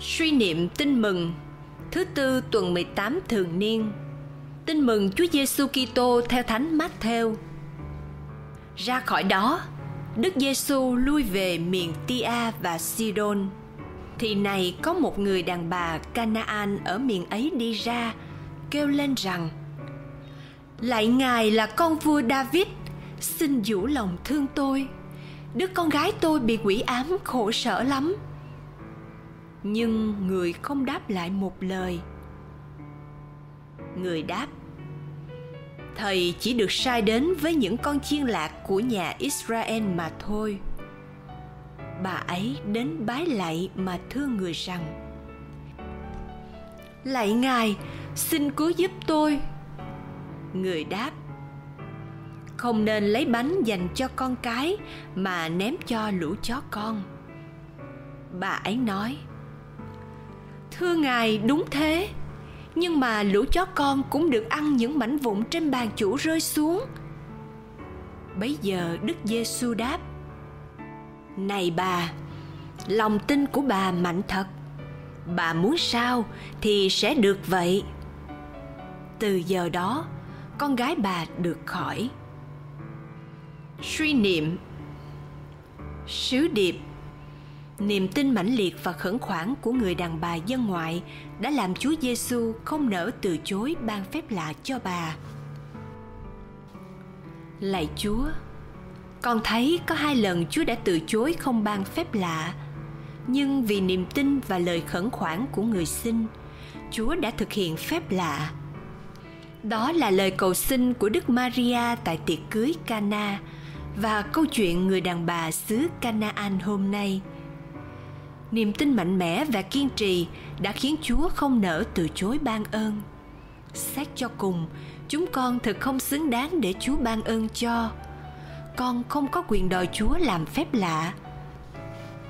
Suy niệm tin mừng Thứ tư tuần 18 thường niên Tin mừng Chúa Giêsu Kitô theo Thánh Matthew. Ra khỏi đó, Đức Giêsu lui về miền Tia và Sidon. Thì này có một người đàn bà Canaan ở miền ấy đi ra, kêu lên rằng: lại Ngài là con vua David, xin dũ lòng thương tôi. Đứa con gái tôi bị quỷ ám khổ sở lắm nhưng người không đáp lại một lời. Người đáp, thầy chỉ được sai đến với những con chiên lạc của nhà israel mà thôi. Bà ấy đến bái lạy mà thưa người rằng, lạy ngài, xin cứu giúp tôi. Người đáp, không nên lấy bánh dành cho con cái mà ném cho lũ chó con. Bà ấy nói thưa ngài, đúng thế. Nhưng mà lũ chó con cũng được ăn những mảnh vụn trên bàn chủ rơi xuống. Bấy giờ đức giêsu đáp, này bà, lòng tin của bà mạnh thật. Bà muốn sao thì sẽ được vậy. Từ giờ đó, con gái bà được khỏi. Suy niệm. Sứ điệp. Niềm tin mãnh liệt và khẩn khoản của người đàn bà dân ngoại đã làm Chúa Giêsu không nỡ từ chối ban phép lạ cho bà. Lạy Chúa, con thấy có hai lần Chúa đã từ chối không ban phép lạ, nhưng vì niềm tin và lời khẩn khoản của người xin, Chúa đã thực hiện phép lạ. Đó là lời cầu xin của Đức Maria tại tiệc cưới Cana và câu chuyện người đàn bà xứ Canaan hôm nay – niềm tin mạnh mẽ và kiên trì đã khiến chúa không nỡ từ chối ban ơn. Xét cho cùng, chúng con thực không xứng đáng để chúa ban ơn cho. Con không có quyền đòi chúa làm phép lạ.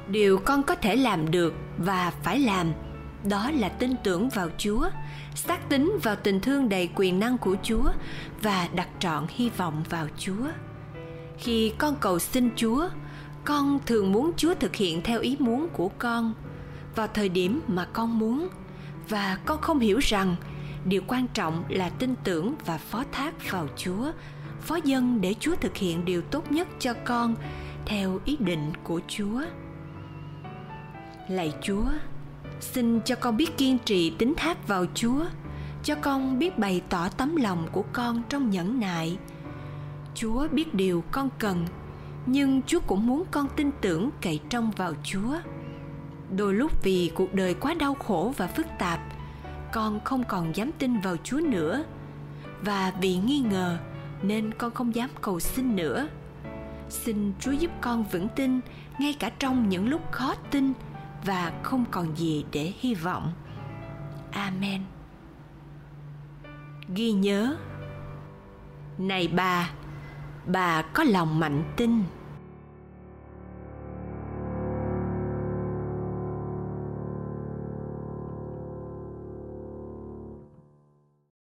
Điều con có thể làm được và phải làm, đó là tin tưởng vào chúa, xác tín vào tình thương đầy quyền năng của chúa và đặt trọn hy vọng vào chúa. Khi con cầu xin chúa con thường muốn chúa thực hiện theo ý muốn của con vào thời điểm mà con muốn. Và con không hiểu rằng điều quan trọng là tin tưởng và phó thác vào chúa, phó dân để chúa thực hiện điều tốt nhất cho con theo ý định của chúa. Lạy chúa, xin cho con biết kiên trì tín thác vào chúa, cho con biết bày tỏ tấm lòng của con trong nhẫn nại. Chúa biết điều con cần nhưng chúa cũng muốn con tin tưởng cậy trông vào chúa. Đôi lúc vì cuộc đời quá đau khổ và phức tạp, con không còn dám tin vào chúa nữa. Và vì nghi ngờ nên con không dám cầu xin nữa. Xin chúa giúp con vững tin ngay cả trong những lúc khó tin và không còn gì để hy vọng. Amen. Ghi nhớ, này bà bà có lòng mạnh tin.